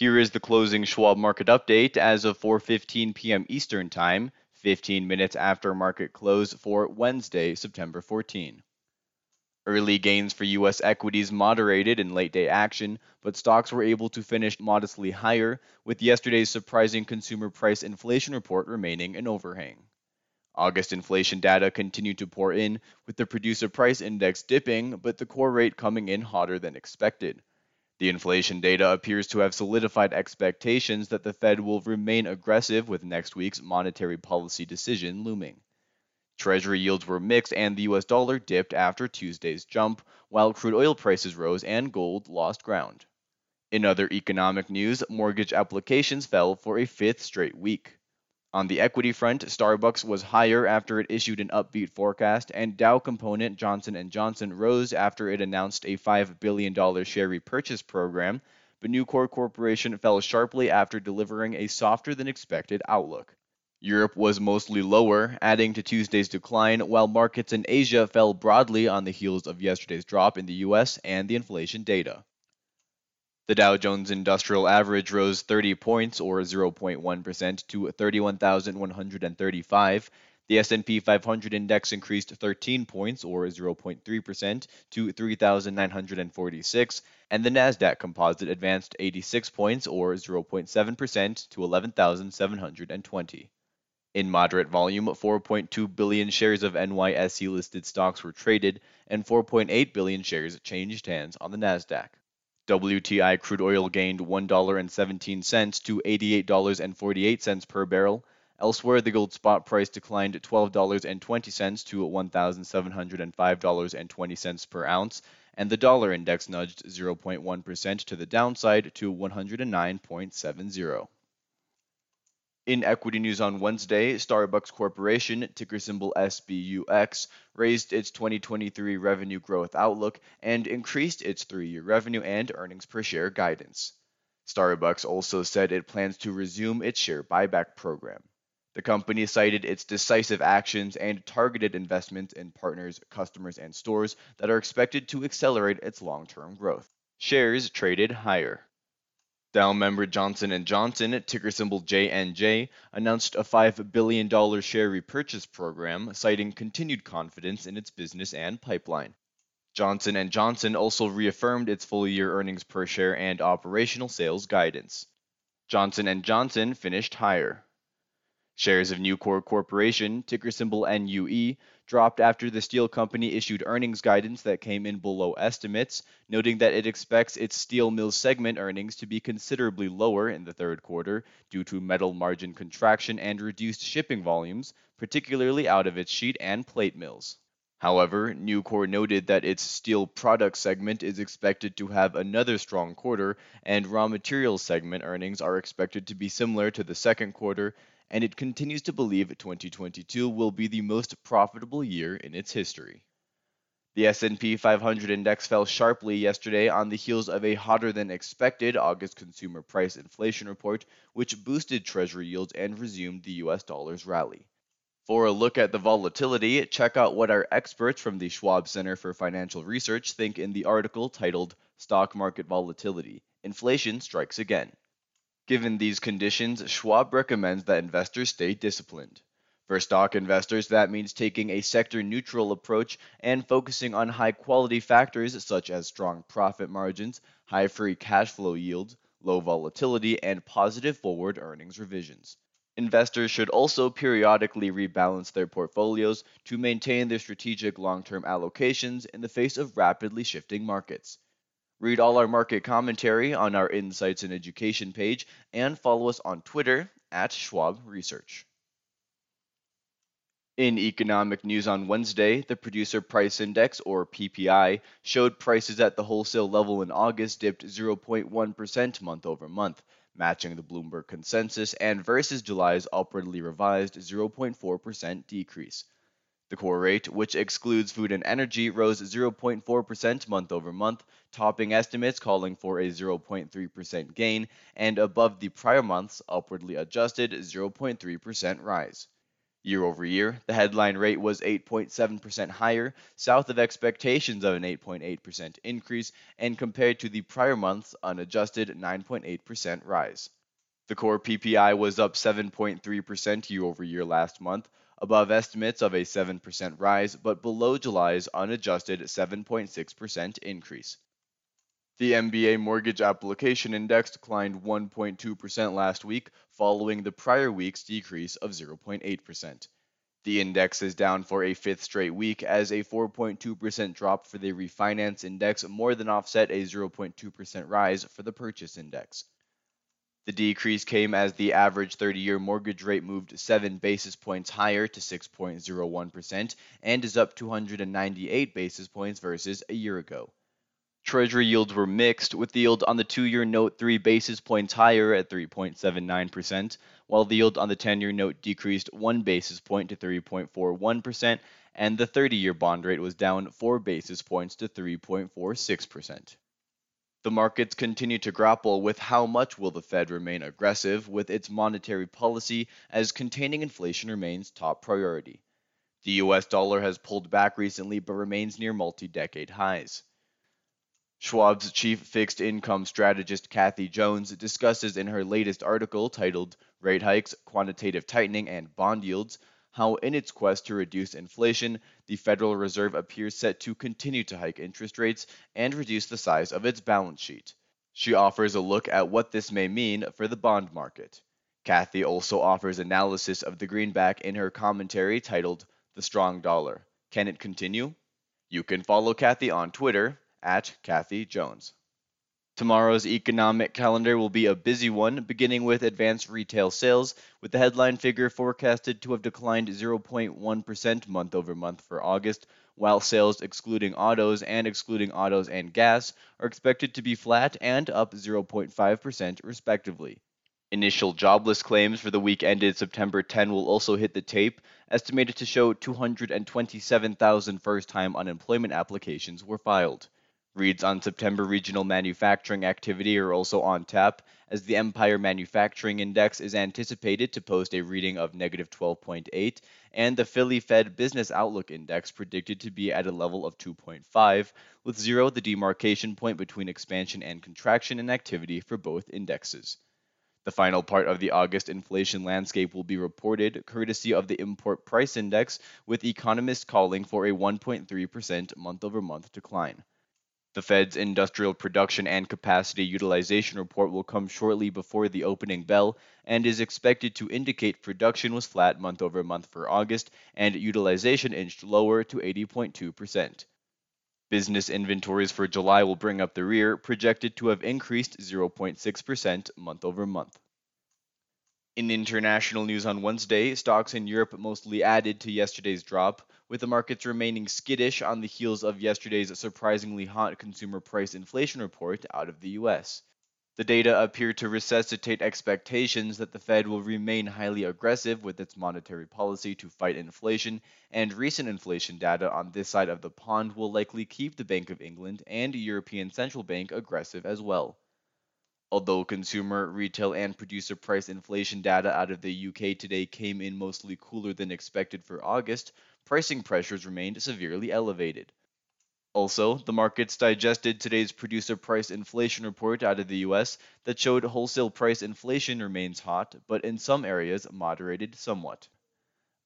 Here is the closing Schwab market update as of 4:15 p.m. Eastern Time, 15 minutes after market close for Wednesday, September 14. Early gains for U.S. equities moderated in late day action, but stocks were able to finish modestly higher, with yesterday's surprising consumer price inflation report remaining an overhang. August inflation data continued to pour in, with the producer price index dipping, but the core rate coming in hotter than expected. The inflation data appears to have solidified expectations that the Fed will remain aggressive with next week's monetary policy decision looming. Treasury yields were mixed and the US dollar dipped after Tuesday's jump, while crude oil prices rose and gold lost ground. In other economic news, mortgage applications fell for a fifth straight week. On the equity front, Starbucks was higher after it issued an upbeat forecast, and Dow component Johnson & Johnson rose after it announced a $5 billion share repurchase program, but Nucor Corporation fell sharply after delivering a softer than expected outlook. Europe was mostly lower, adding to Tuesday's decline, while markets in Asia fell broadly on the heels of yesterday's drop in the US and the inflation data. The Dow Jones Industrial Average rose 30 points or 0.1% to 31,135. The S&P 500 index increased 13 points or 0.3% to 3,946, and the Nasdaq Composite advanced 86 points or 0.7% to 11,720. In moderate volume, 4.2 billion shares of NYSE listed stocks were traded, and 4.8 billion shares changed hands on the Nasdaq. WTI crude oil gained $1.17 to $88.48 per barrel. Elsewhere, the gold spot price declined $12.20 to $1,705.20 per ounce, and the dollar index nudged 0.1% to the downside to 109.70. In equity news on Wednesday, Starbucks Corporation, ticker symbol SBUX, raised its 2023 revenue growth outlook and increased its three year revenue and earnings per share guidance. Starbucks also said it plans to resume its share buyback program. The company cited its decisive actions and targeted investments in partners, customers, and stores that are expected to accelerate its long term growth. Shares traded higher. Dow member Johnson & Johnson, ticker symbol JNJ, announced a $5 billion share repurchase program, citing continued confidence in its business and pipeline. Johnson & Johnson also reaffirmed its full-year earnings per share and operational sales guidance. Johnson & Johnson finished higher. Shares of Nucor Corporation, ticker symbol NUE, dropped after the steel company issued earnings guidance that came in below estimates, noting that it expects its steel mill segment earnings to be considerably lower in the third quarter due to metal margin contraction and reduced shipping volumes, particularly out of its sheet and plate mills. However, Nucor noted that its steel products segment is expected to have another strong quarter, and raw materials segment earnings are expected to be similar to the second quarter, and it continues to believe 2022 will be the most profitable year in its history. The S&P 500 index fell sharply yesterday on the heels of a hotter than expected August consumer price inflation report, which boosted treasury yields and resumed the US dollar's rally. For a look at the volatility, check out what our experts from the Schwab Center for Financial Research think in the article titled Stock Market Volatility Inflation Strikes Again. Given these conditions, Schwab recommends that investors stay disciplined. For stock investors, that means taking a sector neutral approach and focusing on high quality factors such as strong profit margins, high free cash flow yields, low volatility, and positive forward earnings revisions. Investors should also periodically rebalance their portfolios to maintain their strategic long term allocations in the face of rapidly shifting markets. Read all our market commentary on our Insights and Education page and follow us on Twitter at Schwab Research. In economic news on Wednesday, the Producer Price Index, or PPI, showed prices at the wholesale level in August dipped 0.1% month over month, matching the Bloomberg consensus, and versus July's upwardly revised 0.4% decrease. The core rate, which excludes food and energy, rose 0.4% month over month, topping estimates calling for a 0.3% gain and above the prior month's upwardly adjusted 0.3% rise. Year over year, the headline rate was 8.7% higher, south of expectations of an 8.8% increase, and compared to the prior month's unadjusted 9.8% rise. The core PPI was up 7.3% year over year last month, above estimates of a 7% rise, but below July's unadjusted 7.6% increase. The MBA mortgage application index declined 1.2% last week, following the prior week's decrease of 0.8%. The index is down for a fifth straight week as a 4.2% drop for the refinance index more than offset a 0.2% rise for the purchase index. The decrease came as the average 30 year mortgage rate moved 7 basis points higher to 6.01% and is up 298 basis points versus a year ago. Treasury yields were mixed, with the yield on the two year note 3 basis points higher at 3.79%, while the yield on the 10 year note decreased 1 basis point to 3.41%, and the 30 year bond rate was down 4 basis points to 3.46%. The markets continue to grapple with how much will the Fed remain aggressive with its monetary policy as containing inflation remains top priority. The US dollar has pulled back recently but remains near multi decade highs. Schwab's chief fixed income strategist Kathy Jones discusses in her latest article titled Rate Hikes, Quantitative Tightening, and Bond Yields how, in its quest to reduce inflation, the Federal Reserve appears set to continue to hike interest rates and reduce the size of its balance sheet. She offers a look at what this may mean for the bond market. Kathy also offers analysis of the greenback in her commentary titled The Strong Dollar. Can it continue? You can follow Kathy on Twitter at Kathy Jones. Tomorrow's economic calendar will be a busy one, beginning with advanced retail sales, with the headline figure forecasted to have declined 0.1% month over month for August, while sales excluding autos and excluding autos and gas are expected to be flat and up 0.5% respectively. Initial jobless claims for the week ended September 10 will also hit the tape, estimated to show 227,000 first time unemployment applications were filed. Reads on September regional manufacturing activity are also on tap, as the Empire Manufacturing Index is anticipated to post a reading of negative 12.8, and the Philly Fed Business Outlook Index predicted to be at a level of 2.5, with zero the demarcation point between expansion and contraction in activity for both indexes. The final part of the August inflation landscape will be reported courtesy of the Import Price Index, with economists calling for a 1.3% month over month decline. The Fed's industrial production and capacity utilization report will come shortly before the opening bell and is expected to indicate production was flat month over month for August and utilization inched lower to 80.2%. Business inventories for July will bring up the rear, projected to have increased 0.6% month over month. In international news on Wednesday, stocks in Europe mostly added to yesterday's drop, with the markets remaining skittish on the heels of yesterday's surprisingly hot consumer price inflation report out of the US. The data appear to resuscitate expectations that the Fed will remain highly aggressive with its monetary policy to fight inflation, and recent inflation data on this side of the pond will likely keep the Bank of England and European Central Bank aggressive as well. Although consumer, retail, and producer price inflation data out of the UK today came in mostly cooler than expected for August, pricing pressures remained severely elevated. Also, the markets digested today's producer price inflation report out of the US that showed wholesale price inflation remains hot, but in some areas moderated somewhat.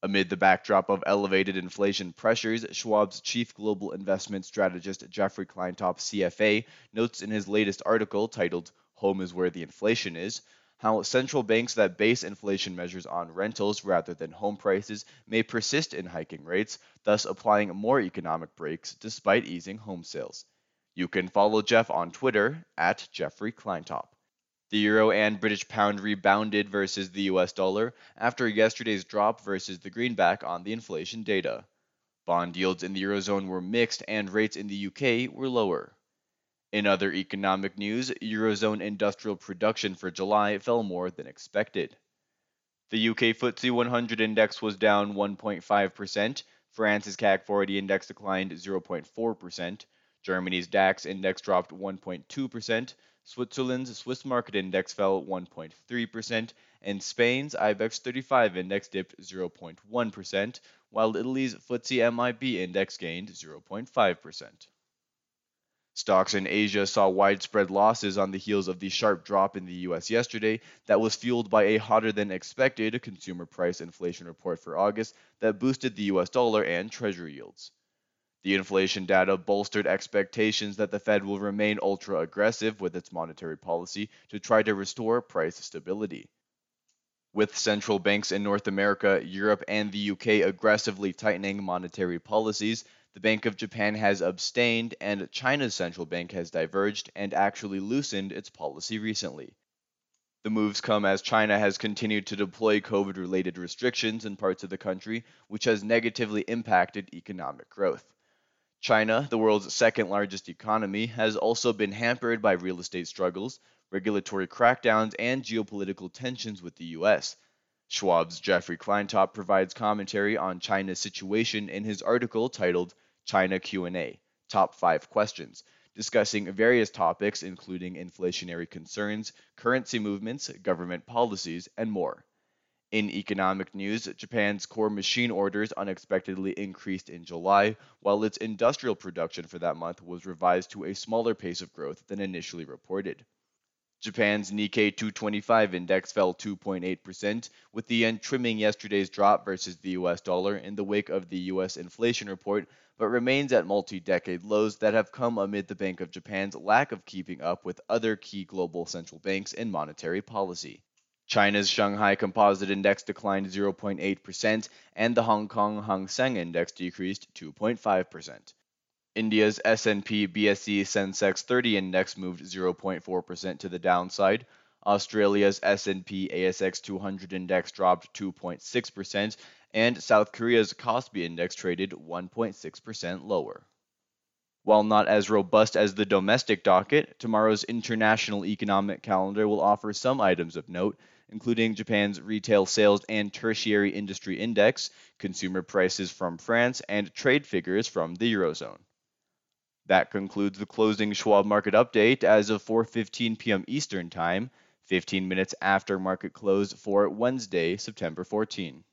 Amid the backdrop of elevated inflation pressures, Schwab's chief global investment strategist Jeffrey Kleintop, CFA, notes in his latest article titled home is where the inflation is, how central banks that base inflation measures on rentals rather than home prices may persist in hiking rates, thus applying more economic brakes despite easing home sales. You can follow Jeff on Twitter at Jeffrey Kleintop. The euro and British pound rebounded versus the US dollar after yesterday's drop versus the greenback on the inflation data. Bond yields in the eurozone were mixed and rates in the UK were lower. In other economic news, Eurozone industrial production for July fell more than expected. The UK FTSE 100 index was down 1.5%, France's CAC 40 index declined 0.4%, Germany's DAX index dropped 1.2%, Switzerland's Swiss market index fell 1.3%, and Spain's IBEX 35 index dipped 0.1%, while Italy's FTSE MIB index gained 0.5%. Stocks in Asia saw widespread losses on the heels of the sharp drop in the US yesterday that was fueled by a hotter than expected consumer price inflation report for August that boosted the US dollar and treasury yields. The inflation data bolstered expectations that the Fed will remain ultra aggressive with its monetary policy to try to restore price stability. With central banks in North America, Europe, and the UK aggressively tightening monetary policies, the Bank of Japan has abstained, and China's central bank has diverged and actually loosened its policy recently. The moves come as China has continued to deploy COVID related restrictions in parts of the country, which has negatively impacted economic growth. China, the world's second largest economy, has also been hampered by real estate struggles, regulatory crackdowns, and geopolitical tensions with the US. Schwab's Jeffrey Kleintop provides commentary on China's situation in his article titled China Q&A, Top 5 Questions, discussing various topics including inflationary concerns, currency movements, government policies, and more. In economic news, Japan's core machine orders unexpectedly increased in July, while its industrial production for that month was revised to a smaller pace of growth than initially reported. Japan's Nikkei 225 index fell 2.8%, with the yen trimming yesterday's drop versus the US dollar in the wake of the US inflation report, but remains at multi decade lows that have come amid the Bank of Japan's lack of keeping up with other key global central banks in monetary policy. China's Shanghai Composite Index declined 0.8%, and the Hong Kong Hang Seng Index decreased 2.5%. India's S&P BSE Sensex 30 index moved 0.4% to the downside. Australia's S&P ASX 200 index dropped 2.6%, and South Korea's Kospi index traded 1.6% lower. While not as robust as the domestic docket, tomorrow's international economic calendar will offer some items of note, including Japan's retail sales and tertiary industry index, consumer prices from France, and trade figures from the Eurozone. That concludes the closing Schwab market update as of 4:15 p.m. Eastern Time, 15 minutes after market close for Wednesday, September 14.